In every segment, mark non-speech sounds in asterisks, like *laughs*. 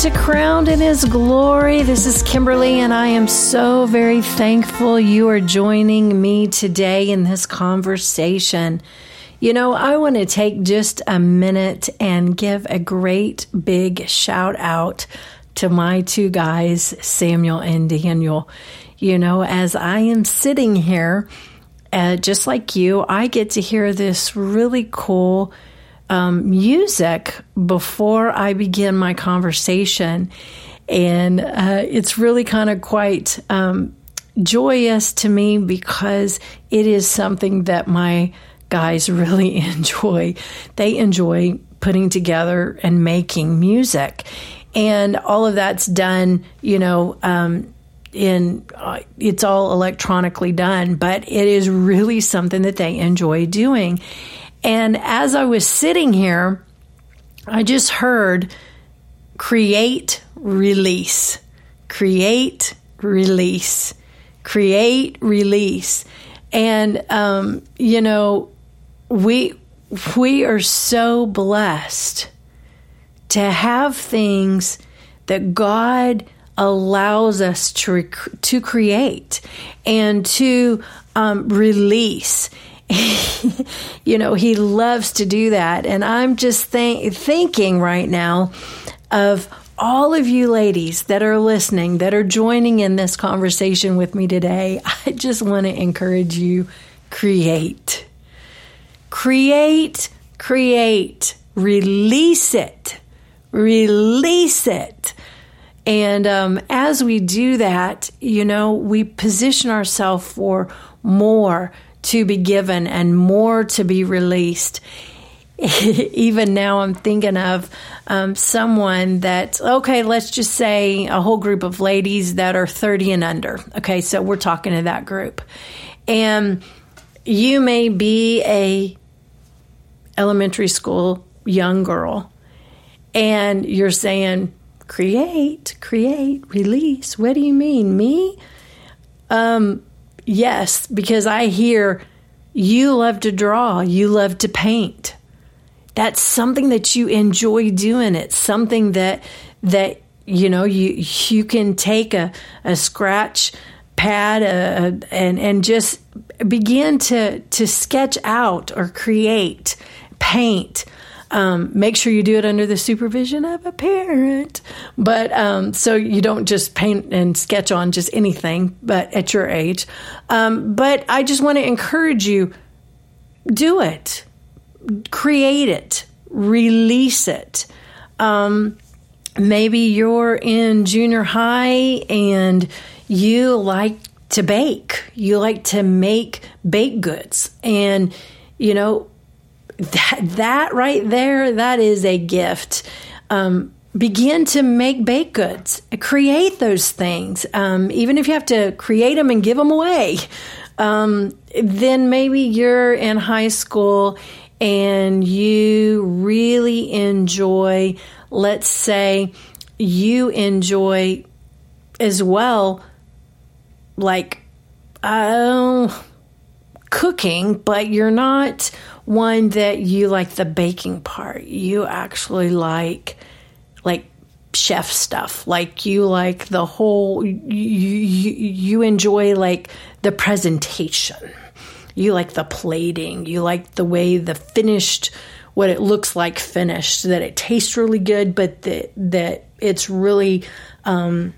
To Crowned in His Glory. This is Kimberly, and I am so very thankful you are joining me today in this conversation. You know, I want to take just a minute and give a great big shout out to my two guys, Samuel and Daniel. You know, as I am sitting here, uh, just like you, I get to hear this really cool um, music before I begin my conversation. And uh, it's really kind of quite um, joyous to me because it is something that my guys *laughs* really enjoy. They enjoy putting together and making music. And all of that's done, you know, um, in uh, it's all electronically done, but it is really something that they enjoy doing. And as I was sitting here, I just heard create, release, create, release, create, release. And, um, you know, we, we are so blessed to have things that God allows us to, rec- to create and to um, release. *laughs* you know, he loves to do that. And I'm just th- thinking right now of all of you ladies that are listening, that are joining in this conversation with me today. *laughs* I just want to encourage you create. Create, create, release it, release it. And um, as we do that, you know, we position ourselves for more to be given and more to be released. *laughs* Even now, I'm thinking of um, someone that, okay, let's just say a whole group of ladies that are 30 and under. Okay, so we're talking to that group. And you may be a elementary school young girl and you're saying, create, create, release. What do you mean? Me? Um, Yes, because I hear you love to draw, you love to paint. That's something that you enjoy doing. It's something that that you know you you can take a, a scratch pad uh, and and just begin to to sketch out or create, paint. Um, make sure you do it under the supervision of a parent. But um, so you don't just paint and sketch on just anything, but at your age. Um, but I just want to encourage you do it, create it, release it. Um, maybe you're in junior high and you like to bake, you like to make baked goods. And, you know, that that right there that is a gift. Um, begin to make baked goods. Create those things. Um, even if you have to create them and give them away. Um, then maybe you're in high school and you really enjoy let's say you enjoy as well like uh, cooking but you're not one that you like the baking part. You actually like like chef stuff. Like you like the whole you, you, you enjoy like the presentation. You like the plating. You like the way the finished what it looks like finished that it tastes really good but that that it's really um,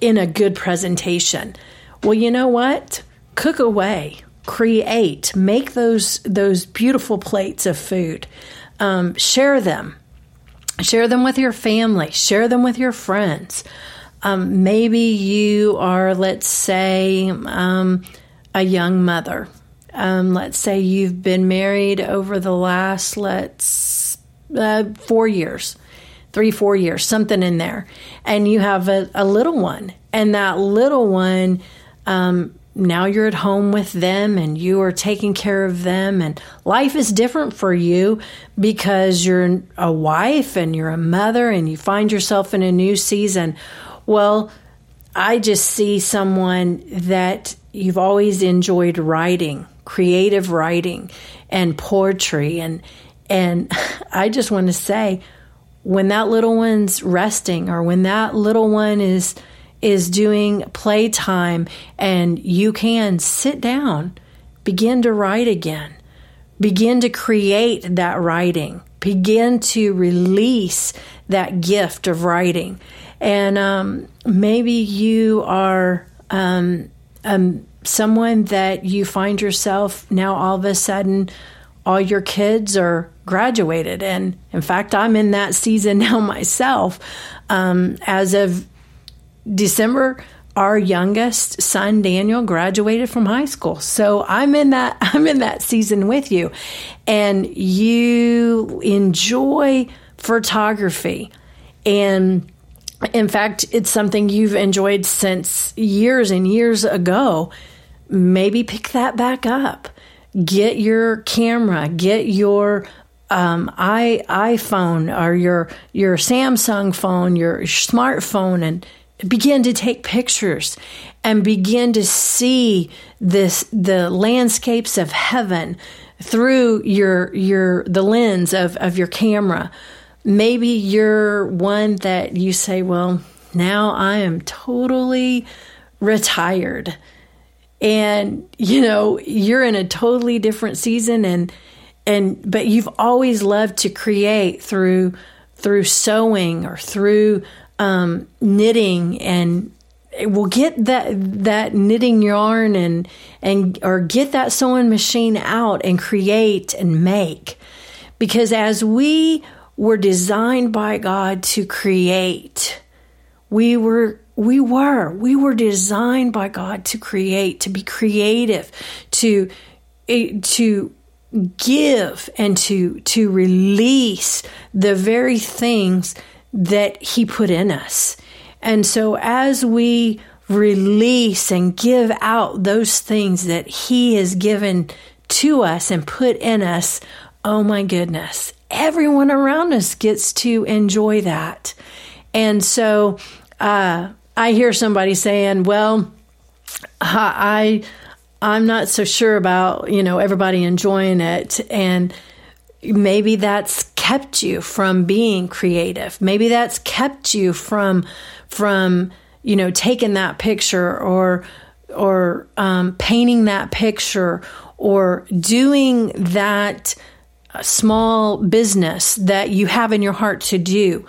in a good presentation. Well, you know what? Cook away create, make those those beautiful plates of food, um, share them, share them with your family, share them with your friends. Um, maybe you are, let's say, um, a young mother. Um, let's say you've been married over the last, let's, uh, four years, three, four years, something in there, and you have a, a little one, and that little one um, now you're at home with them and you are taking care of them and life is different for you because you're a wife and you're a mother and you find yourself in a new season. Well i just see someone that you've always enjoyed writing creative writing and poetry. And and *laughs* i just want to say when that little one's resting or when that little one is is doing playtime and you can sit down, begin to write again. Begin to create that writing. Begin to release that gift of writing. And um, maybe you are um, um, someone that you find yourself now all of a sudden all your kids are graduated. And in fact, I'm in that season *laughs* now myself. Um, as of December, our youngest son Daniel graduated from high school. So I'm in that *laughs* I'm in that season with you. And you enjoy photography. And in fact, it's something you've enjoyed since years and years ago. Maybe pick that back up get your camera, get your um, i iPhone or your your Samsung phone, your smartphone, and begin to take pictures and begin to see this the landscapes of heaven through your your the lens of, of your camera. Maybe you're one that you say, well, now I am totally retired and you know you're in a totally different season and and but you've always loved to create through through sewing or through um, knitting and we'll get that that knitting yarn and and or get that sewing machine out and create and make because as we were designed by God to create we were we were. We were designed by God to create, to be creative, to eh, to give and to to release the very things that he put in us. And so as we release and give out those things that he has given to us and put in us, oh my goodness, everyone around us gets to enjoy that. And so uh, I hear somebody saying, "Well, I I'm not so sure about, you know, everybody enjoying it and maybe that's kept you from being creative. Maybe that's kept you from from, you know, taking that picture or or um, painting that picture or doing that small business that you have in your heart to do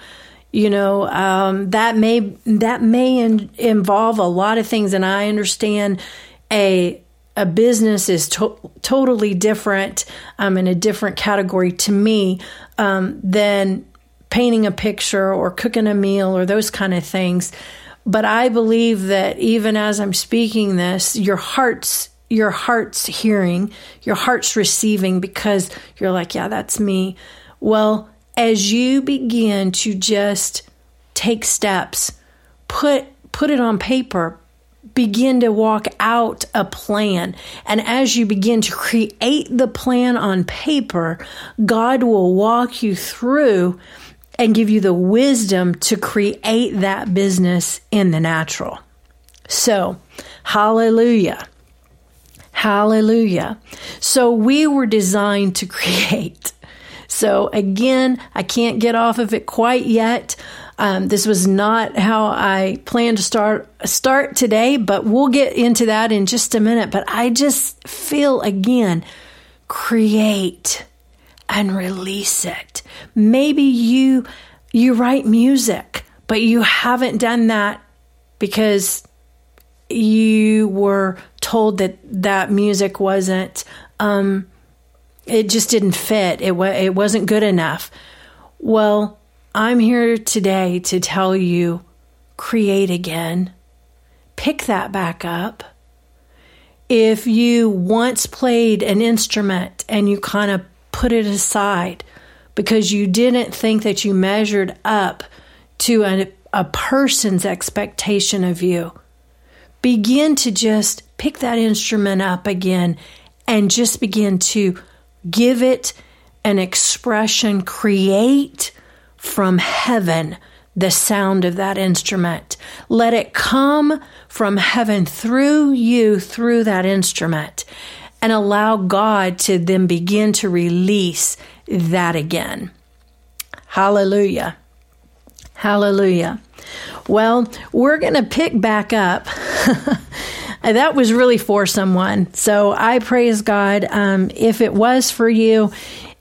you know um, that may that may in, involve a lot of things and i understand a a business is to- totally different um, in a different category to me um, than painting a picture or cooking a meal or those kind of things. But i believe that even as i'm speaking this your heart's your heart's hearing your heart's receiving because you're like yeah that's me. Well as you begin to just take steps, put put it on paper, begin to walk out a plan. And as you begin to create the plan on paper, God will walk you through and give you the wisdom to create that business in the natural. So, hallelujah. Hallelujah. So we were designed to *laughs* create. So again, I can't get off of it quite yet. Um, this was not how I planned to start start today, but we'll get into that in just a minute. But I just feel again, create and release it. Maybe you you write music, but you haven't done that because you were told that that music wasn't um, it just didn't fit. It, it wasn't good enough. Well, I'm here today to tell you create again. Pick that back up. If you once played an instrument and you kind of put it aside because you didn't think that you measured up to a, a person's expectation of you, begin to just pick that instrument up again and just begin to give it an expression, create from heaven the sound of that instrument. Let it come from heaven through you, through that instrument, and allow God to then begin to release that again. Hallelujah. Hallelujah. Well, we're going to pick back up. *laughs* that was really for someone. So I praise God. Um, if it was for you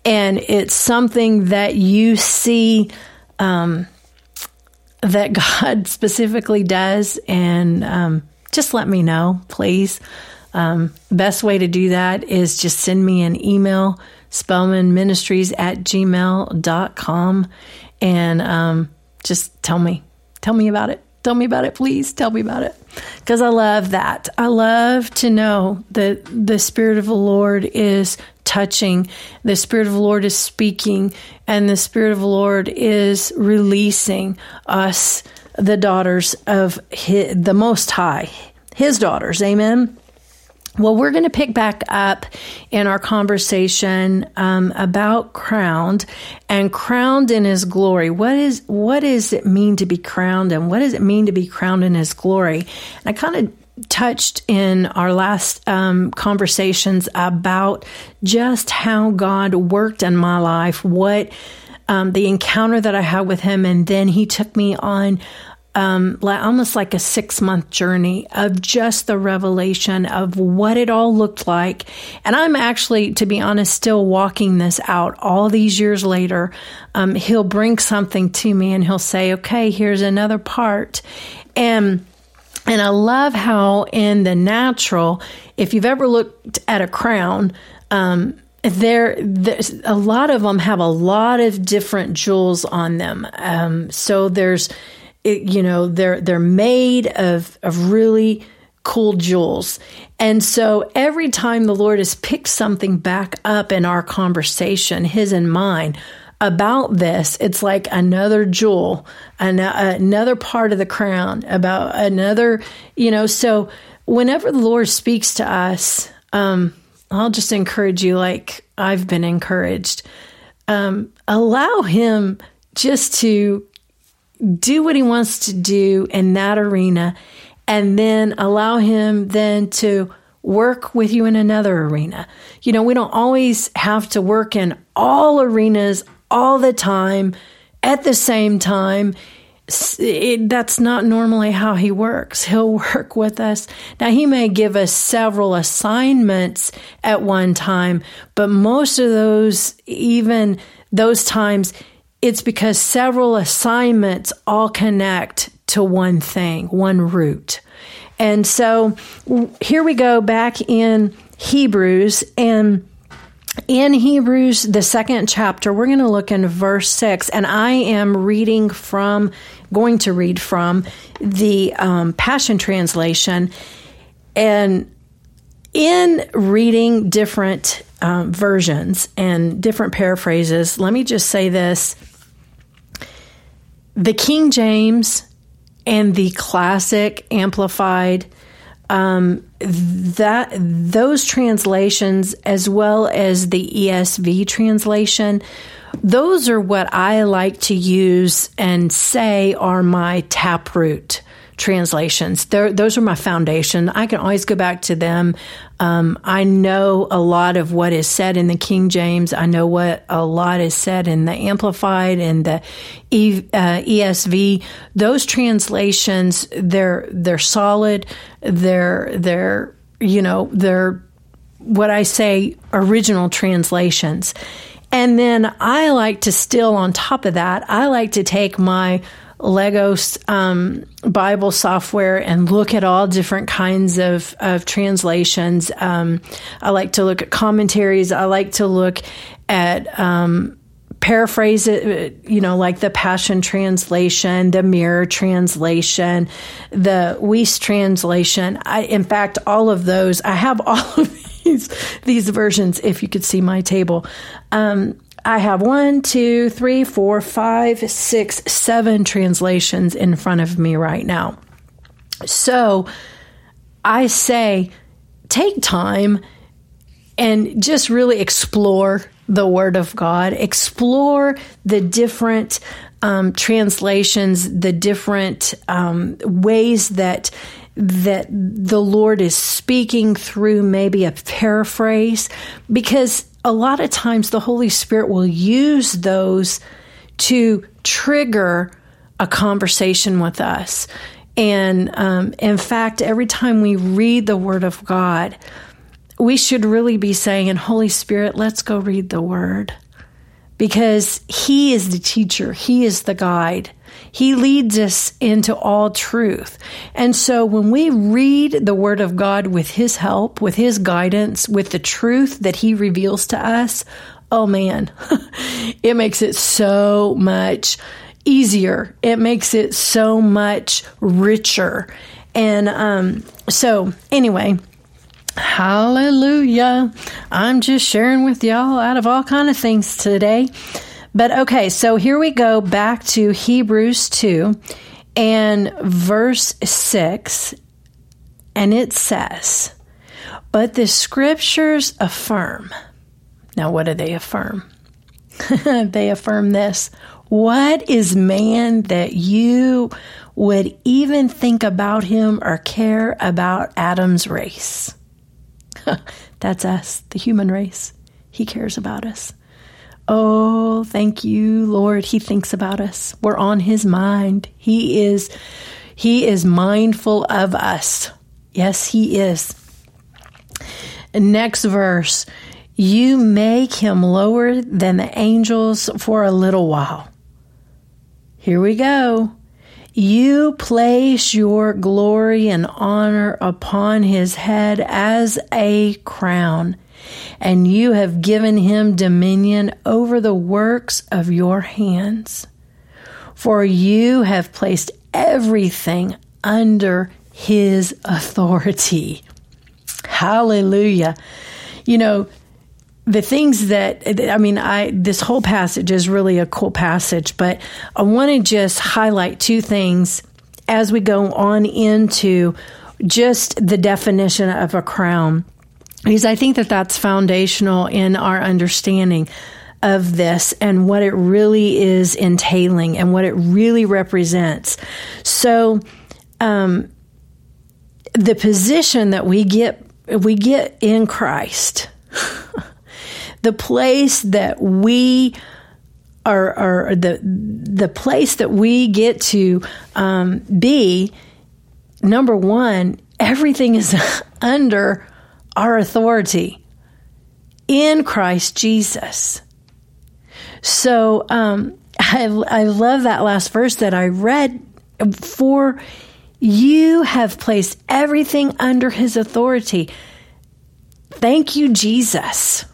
and it's something that you see um, that *laughs* God specifically does, and um, just let me know, please. Um, best way to do that is just send me an email, spellmanministries at gmail.com, and um, just tell me, tell me about it. Tell me about it, please. Tell me about it. Because I love that. I love to know that the Spirit of the Lord is touching, the Spirit of the Lord is speaking, and the Spirit of the Lord is releasing us, the daughters of his, the Most High, His daughters. Amen. Well, we're going to pick back up in our conversation um, about crowned and crowned in His glory. What is what does it mean to be crowned, and what does it mean to be crowned in His glory? And I kind of touched in our last um, conversations about just how God worked in my life, what um, the encounter that I had with Him, and then He took me on um, almost like a six month journey of just the revelation of what it all looked like. And I'm actually, to be honest, still walking this out all these years later. Um, he'll bring something to me and he'll say, okay, here's another part. And and I love how in the natural, if you've ever looked at a crown, um, there, a lot of them have a lot of different jewels on them. Um, so there's it, you know they're they're made of of really cool jewels. And so every time the Lord has picked something back up in our conversation, his and mine, about this, it's like another jewel, another part of the crown, about another, you know. So whenever the Lord speaks to us, um, I'll just encourage you, like I've been encouraged. Um, allow Him just to do what he wants to do in that arena and then allow him then to work with you in another arena. You know, we don't always have to work in all arenas all the time at the same time. It, that's not normally how he works. He'll *laughs* work with us. Now, he may give us several assignments at one time, but most of those, even those times, it's because several assignments all connect to one thing, one root. And so here we go back in Hebrews and in Hebrews, the second chapter, we're going to look in verse 6, and I am reading from, going to read from the um, Passion Translation. And in reading different um, versions and different paraphrases, let me just say this the King James and the classic amplified um, that those translations as well as the ESV translation those are what I like to use and say are my taproot translations. They're, those are my foundation. I can always go back to them. Um, I know a lot of what is said in the King James. I know what a lot is said in the Amplified and the e, uh, ESV. Those translations, they're they're solid. They're they're you know they're what I say original translations. And then I like to still on top of that, I like to take my Logos um, Bible software and look at all different kinds of, of translations. Um, I like to look at commentaries. I like to look at um, paraphrase it, you know, like the Passion Translation, the Mirror Translation, the Wuest Translation. I, in fact, all of those, I have all *laughs* of these, these versions, if you could see my table. Um, I have one, two, three, four, five, six, seven translations in front of me right now. So I say, take time and just really explore the Word of God, explore the different um, translations, the different um, ways that that the Lord is speaking through maybe a paraphrase, because a lot of times the Holy Spirit will use those to trigger a conversation with us. And um, in fact, every time we read the Word of God, we should really be saying, "In Holy Spirit, let's go read the Word. Because He is the teacher, He is the guide. He leads us into all truth. And so when we read the Word of God with His help, with His guidance, with the truth that He reveals to us, oh man, *laughs* it makes it so much easier. It makes it so much richer. And um, so, anyway, hallelujah. I'm just sharing with y'all out of all kind of things today. But okay, so here we go back to Hebrews 2 and verse 6. And it says, But the scriptures affirm. Now, what do they affirm? *laughs* they affirm this what is man that you would even think about him or care about Adam's race? *laughs* That's us, the human race. He cares about us. Oh, thank you, Lord. He thinks about us. We're on his mind. He is he is mindful of us. Yes, he is. Next verse. You make him lower than the angels for a little while. Here we go. You place your glory and honor upon his head as a crown, and you have given him dominion over the works of your hands. For you have placed everything under his authority. Hallelujah. You know, the things that I mean, I this whole passage is really a cool passage, but I want to just highlight two things as we go on into just the definition of a crown, because I think that that's foundational in our understanding of this and what it really is entailing and what it really represents. So, um, the position that we get we get in Christ. *laughs* the place that we are, are the the place that we get to um, be. Number one, everything is *laughs* under our authority in Christ Jesus. So um, I, I love that last verse that I read. For you have placed everything under his authority. Thank you, Jesus.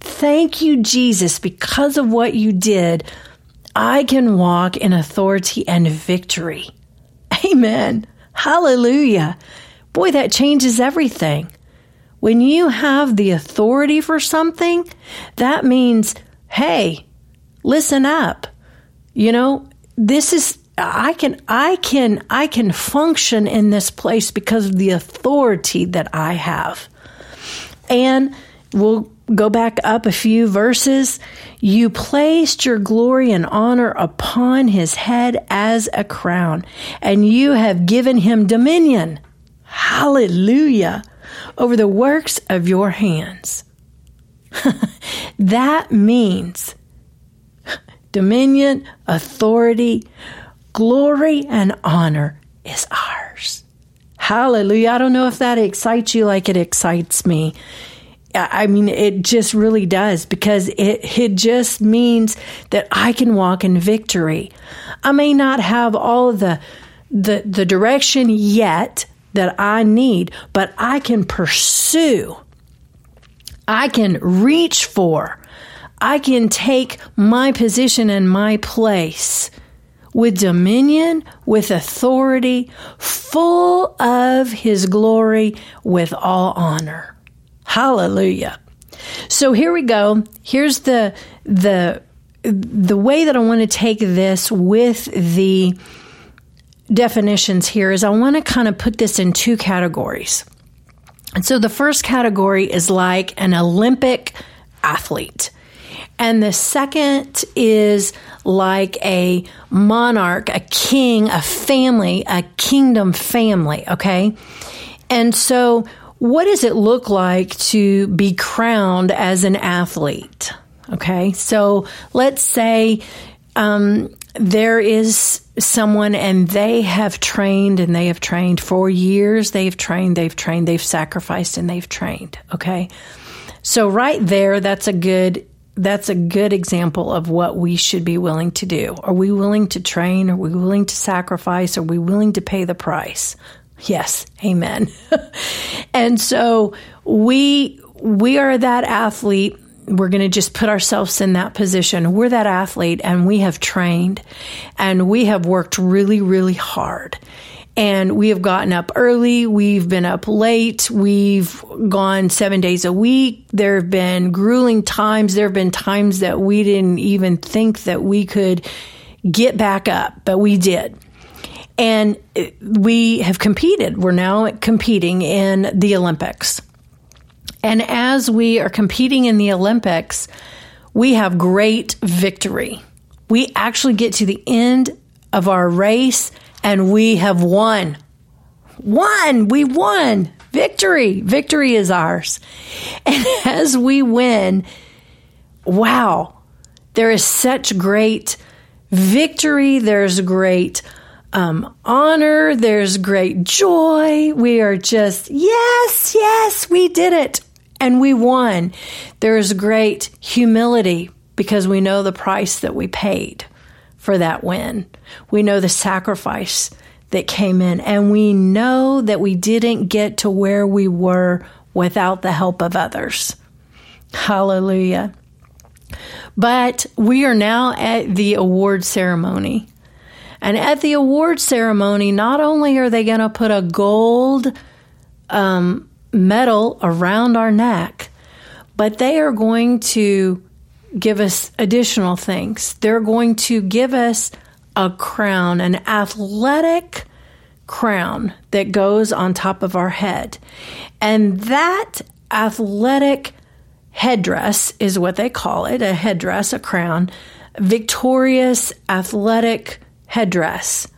Thank you, Jesus, because of what you did. I can walk in authority and victory. *laughs* Amen. Hallelujah. Boy, that changes everything. When you have the authority for something, that means, hey, listen up. You know, this is I can I can I can function in this place because of the authority that I have. And we'll go back up a few verses. You placed your glory and honor upon his head as a crown, and you have given him dominion. Hallelujah. Over the works of your hands. *laughs* that means dominion, authority, glory, and honor is ours. Hallelujah. I don't know if that excites you like it excites me. I mean, it just really does because it, it just means that I can walk in victory. I may not have all the, the, the direction yet that I need, but I can pursue. I can reach for. I can take my position and my place with dominion, with authority, full of his glory, with all honor. Hallelujah. So here we go. Here's the the the way that I want to take this with the definitions here is I want to kind of put this in two categories. And so the first category is like an Olympic athlete. And the second is like a monarch, a king, a family, a kingdom family, okay? And so what does it look like to be crowned as an athlete? Okay, so let's say um, there is someone and they have trained and they have trained for years. They've trained, they've trained, they've sacrificed and they've trained. Okay. So right there, that's a good that's a good example of what we should be willing to do. Are we willing to train? Are we willing to sacrifice? Are we willing to pay the price? Yes, amen. *laughs* and so we we are that athlete we're going to just put ourselves in that position. We're that athlete and we have trained and we have worked really, really hard. And we have gotten up early. We've been up late. We've gone seven days a week. There have been grueling times. There have been times that we didn't even think that we could get back up, but we did. And uh, we have competed. We're now competing in the Olympics. And as we are competing in the Olympics, we have great victory. We actually get to the end of our race and we have won. Won! We won! Victory! Victory is ours. *laughs* And as we win, wow, there is such great victory. There's great um, honor. There's great joy. We are just, yes, yes, we did it and we won. There is great humility because we know the price that we paid for that win. We know the sacrifice that came in, and we know that we didn't get to where we were without the help of others. Hallelujah. But we are now at the award ceremony. And at the award ceremony, not only are they going to put a gold um, medal around our neck, but they are going to give us additional things. They're going to give us a crown, an athletic crown that goes on top of our head. And that athletic headdress is what they call it a headdress, a crown, victorious athletic headdress,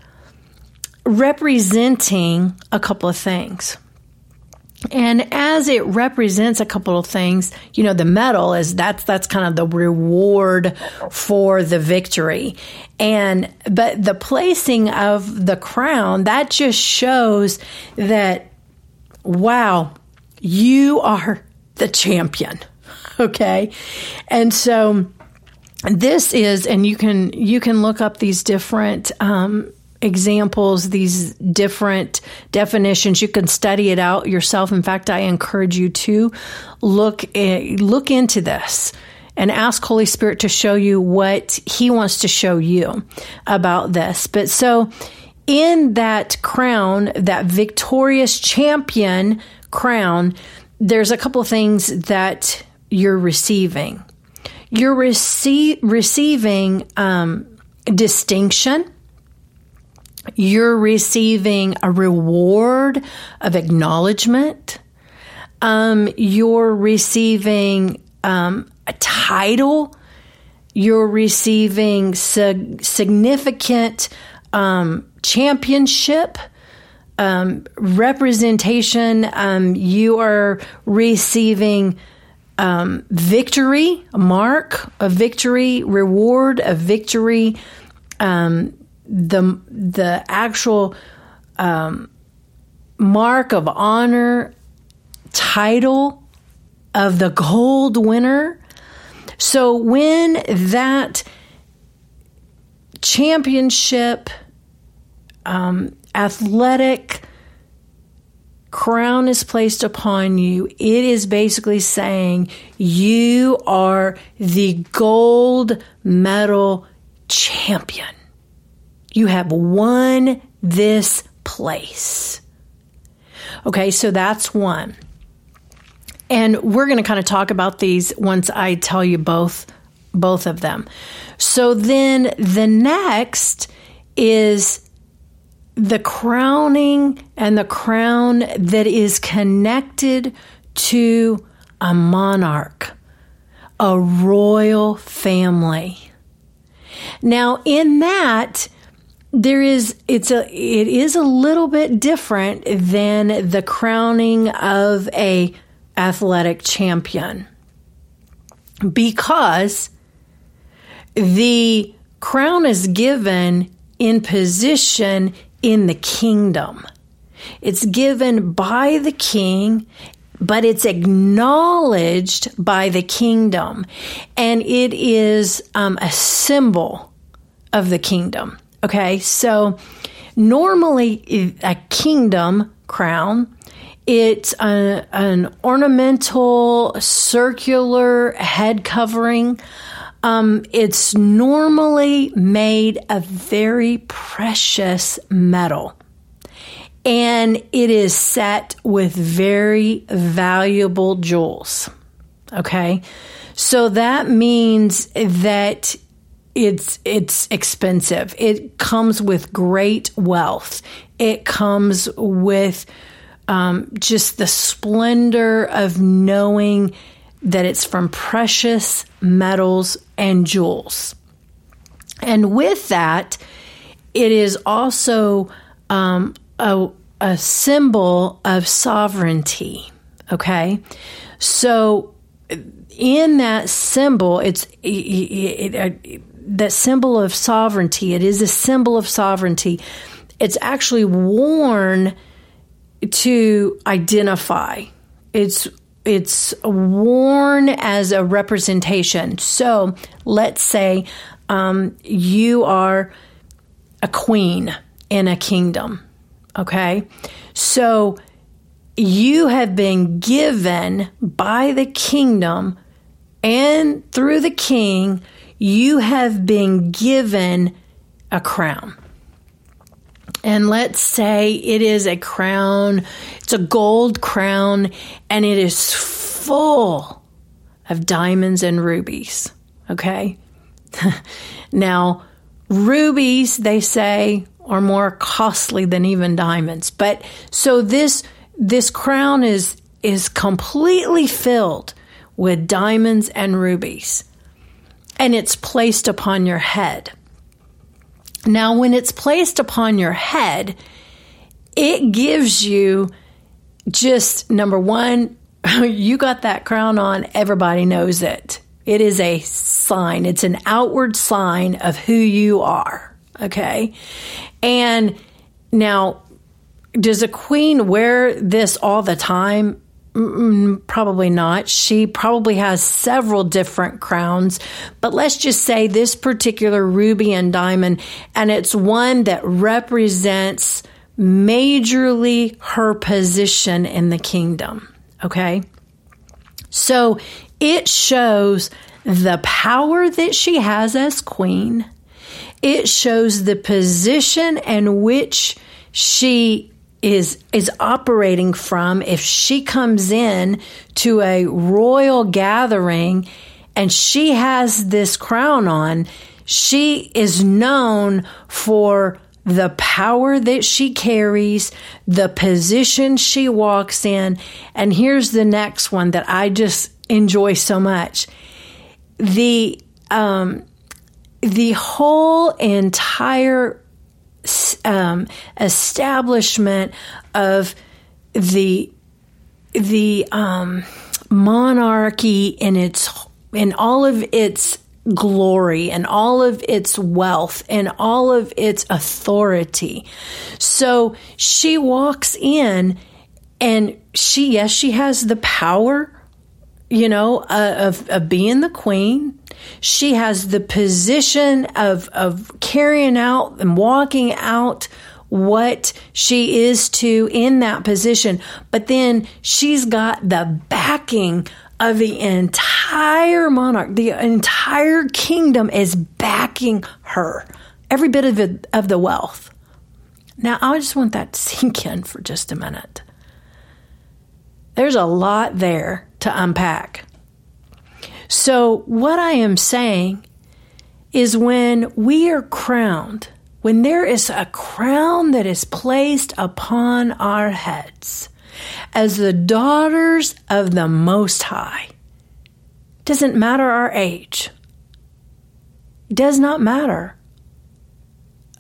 representing a couple of things. And as it represents a couple of things, you know, the medal is that's that's kind of the reward for the victory. And but the placing of the crown, that just shows that wow, you are the champion. *laughs* Okay? And so this is and you can you can look up these different um, examples, these different definitions. You can study it out yourself. In fact, I encourage you to look eh, look into this and ask Holy Spirit to show you what He wants to show you about this. But so in that crown, that victorious champion crown, there's a couple things that you're receiving. You're rece- receiving um, distinction you're receiving a reward of acknowledgement. Um, you're receiving um, a title. You're receiving sig- significant um, championship. Um, representation, um, you are receiving um, victory, a mark, a victory, reward, a victory, um, the the actual um, mark of honor title of the gold winner. So when that championship um, athletic crown is placed upon you, it is basically saying you are the gold medal champion. You have won this place. Okay, so that's one. And we're going to kind of talk about these once I tell you both both of them. So then the next is the crowning and the crown that is connected to a monarch, a royal family. Now, in that, there is it's a it is a little bit different than the crowning of a athletic champion because the crown is given in position in the kingdom. It's given by the king, but it's acknowledged by the kingdom. And it is um, a symbol of the kingdom. Okay, so normally a kingdom crown it's a, an ornamental circular head covering um, it's normally made of very precious metal. And it is set with very valuable jewels. Okay. So that means that it's it's expensive. It comes with great wealth. It comes with um, just the splendor of knowing that it's from precious metals and jewels. And with that, it is also um, a, a symbol of sovereignty. Okay. So, in that symbol, it's it, it, it, that symbol of sovereignty. It is a symbol of sovereignty. It's actually worn to identify. It's it's worn as a representation. So let's say um, you are a queen in a kingdom. Okay. So you have been given by the kingdom and through the king, you have been given a crown. And let's say it is a crown, it's a gold crown, and it is full of diamonds and rubies. Okay? *laughs* now, rubies, they say, are more costly than even diamonds. But so this this crown is is completely filled with diamonds and rubies. And it's placed upon your head. Now, when it's placed upon your head, it gives you just number one, *laughs* you got that crown on, everybody knows it. It is a sign, it's an outward sign of who you are. Okay. And now, does a queen wear this all the time? Probably not. She probably has several different crowns, but let's just say this particular ruby and diamond, and it's one that represents majorly her position in the kingdom. Okay. So it shows the power that she has as queen. It shows the position in which she is is operating from if she comes in to a royal gathering and she has this crown on she is known for the power that she carries the position she walks in. And here's the next one that i just enjoy so much. The um the whole entire um, establishment of the the um, monarchy in its in all of its glory and all of its wealth and all of its authority. So she walks in and she yes she has the power you know uh, of of being the queen she has the position of, of carrying out and walking out what she is to in that position. But then she's got the backing of the entire monarch. The entire kingdom is backing her. Every bit of, of the wealth. Now, I just want that to sink in for just a minute. There's a lot there to unpack. So, what I am saying is when we are crowned, when there is a crown that is placed upon our heads as the daughters of the Most High, doesn't matter our age, does not matter.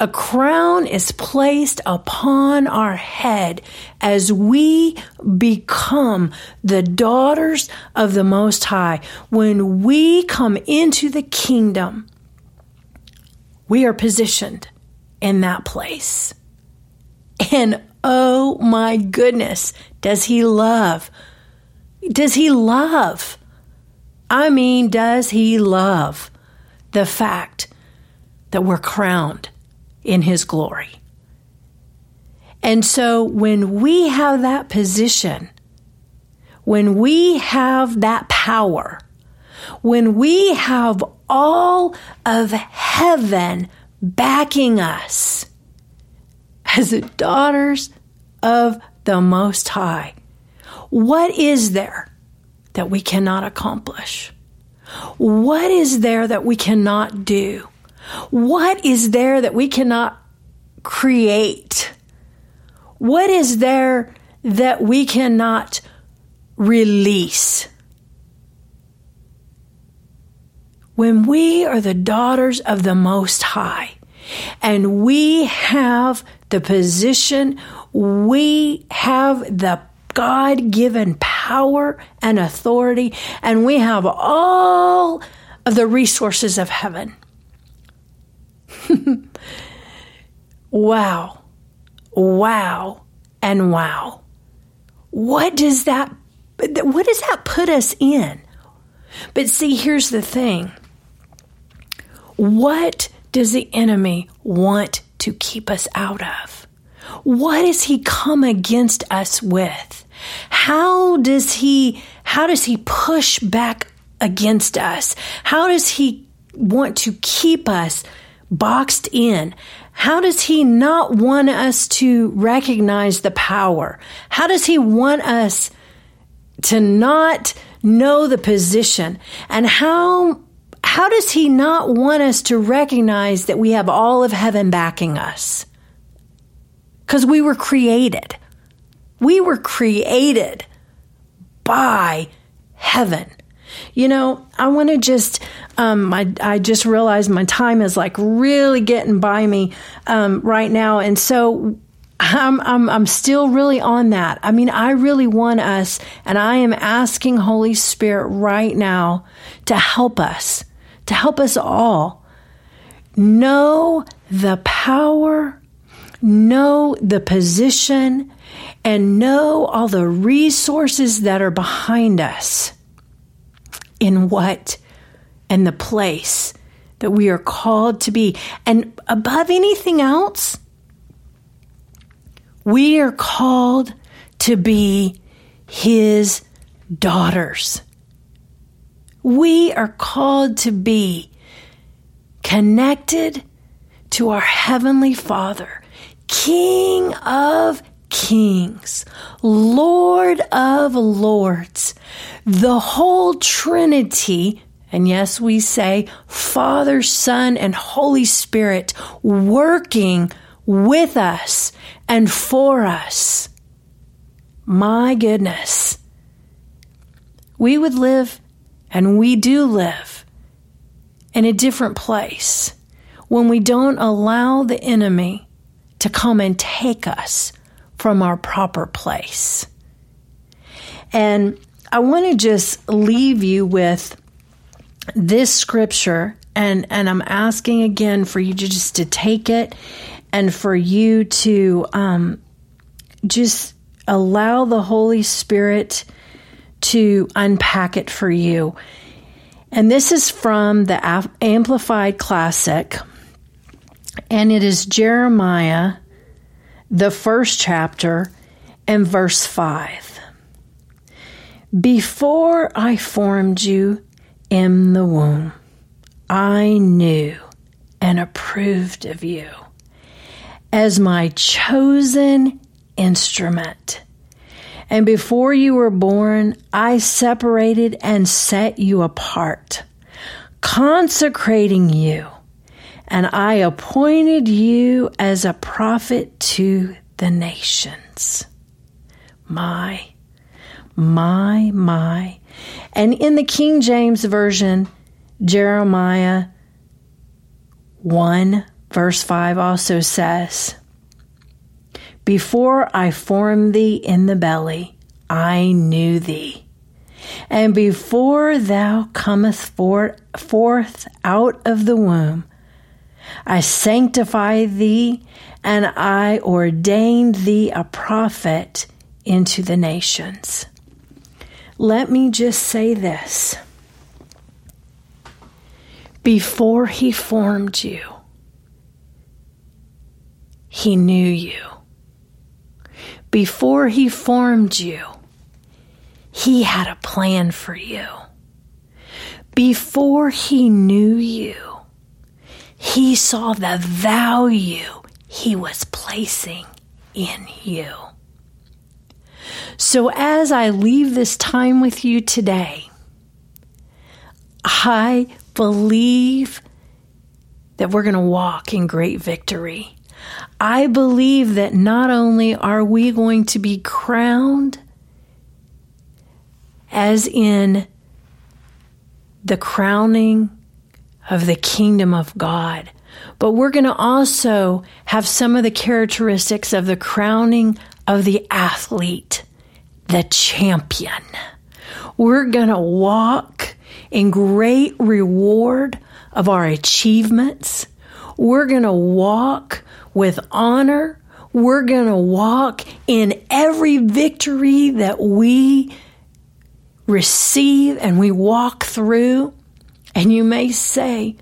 A crown is placed upon our head as we become the daughters of the Most High. When we come into the kingdom, we are positioned in that place. And oh my goodness, does he love? Does he love? I mean, does he love the fact that we're crowned in his glory? And so when we have that position, when we have that power, when we have all of heaven backing us as the daughters of the Most High, what is there that we cannot accomplish? What is there that we cannot do? What is there that we cannot create? What is there that we cannot release? When we are the daughters of the Most High and we have the position, we have the God given power and authority, and we have all of the resources of heaven. *laughs* wow. Wow. And wow. What does that what does that put us in? But see, here's the thing. What does the enemy want to keep us out of? What does he come against us with? How does he how does he push back against us? How does he want to keep us boxed in? How does he not want us to recognize the power? How does he want us to not know the position? And how how does he not want us to recognize that we have all of heaven backing us? Because we were created. We were created by heaven. You know, I want to just, um, I, I just realized my time is like really getting by me um, right now. And so I'm, I'm, I'm still really on that. I mean, I really want us, and I am asking Holy Spirit right now to help us, to help us all know the power, know the position, and know all the resources that are behind us in what and the place that we are called to be. And above anything else, we are called to be His daughters. We are called to be connected to our Heavenly Father, King of kings, Lord of lords, the whole Trinity. And yes, we say Father, Son, and Holy Spirit working with us and for us. My goodness. We would live, and we do live, in a different place when we don't allow the enemy to come and take us from our proper place. And I want to just leave you with this scripture and and I'm asking again for you to just to take it and for you to um, just allow the Holy Spirit to unpack it for you. And this is from the Amplified Classic, and it is Jeremiah the first chapter and verse 5. Before I formed you in the womb, I knew and approved of you as my chosen instrument. And before you were born, I separated and set you apart, consecrating you and I appointed you as a prophet to the nations. My, my, my. And in the King James Version, Jeremiah 1, verse 5 also says, Before I formed thee in the belly, I knew thee. And before thou comest forth out of the womb, I sanctify thee, and I ordained thee a prophet into the nations. Let me just say this. Before he formed you, he knew you. Before he formed you, he had a plan for you. Before he knew you, he saw the value he was placing in you. So, as I leave this time with you today, I believe that we're going to walk in great victory. I believe that not only are we going to be crowned, as in the crowning of the kingdom of God, but we're going to also have some of the characteristics of the crowning of the athlete, the champion. We're going to walk in great reward of our achievements. We're going to walk with honor. We're going to walk in every victory that we receive and we walk through. And you may say,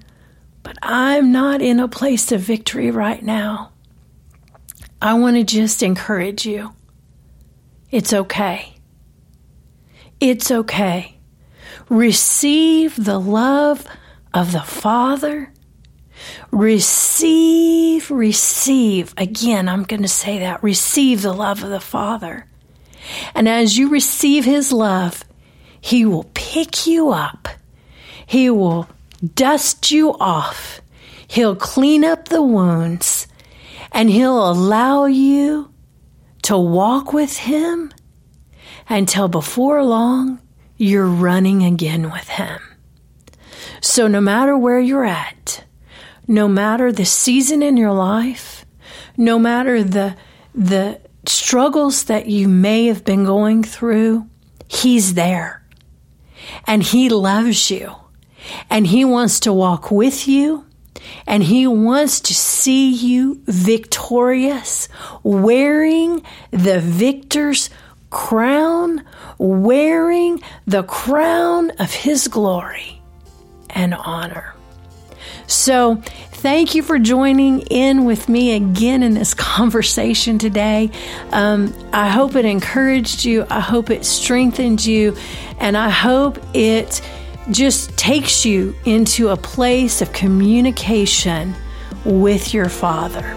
but I'm not in a place of victory right now. I want to just encourage you. It's okay. It's okay. Receive the love of the Father. Receive, receive. Again, I'm going to say that. Receive the love of the Father. And as you receive His love, He will pick you up. He will dust you off. He'll clean up the wounds and he'll allow you to walk with him until before long you're running again with him. So no matter where you're at, no matter the season in your life, no matter the the struggles that you may have been going through, he's there. And he loves you. And He wants to walk with you. And He wants to see you victorious, wearing the victor's crown, wearing the crown of His glory and honor. So, thank you for joining in with me again in this *laughs* conversation today. Um, I hope it encouraged you. I hope it strengthened you. And I hope it just takes you into a place of communication with your Father.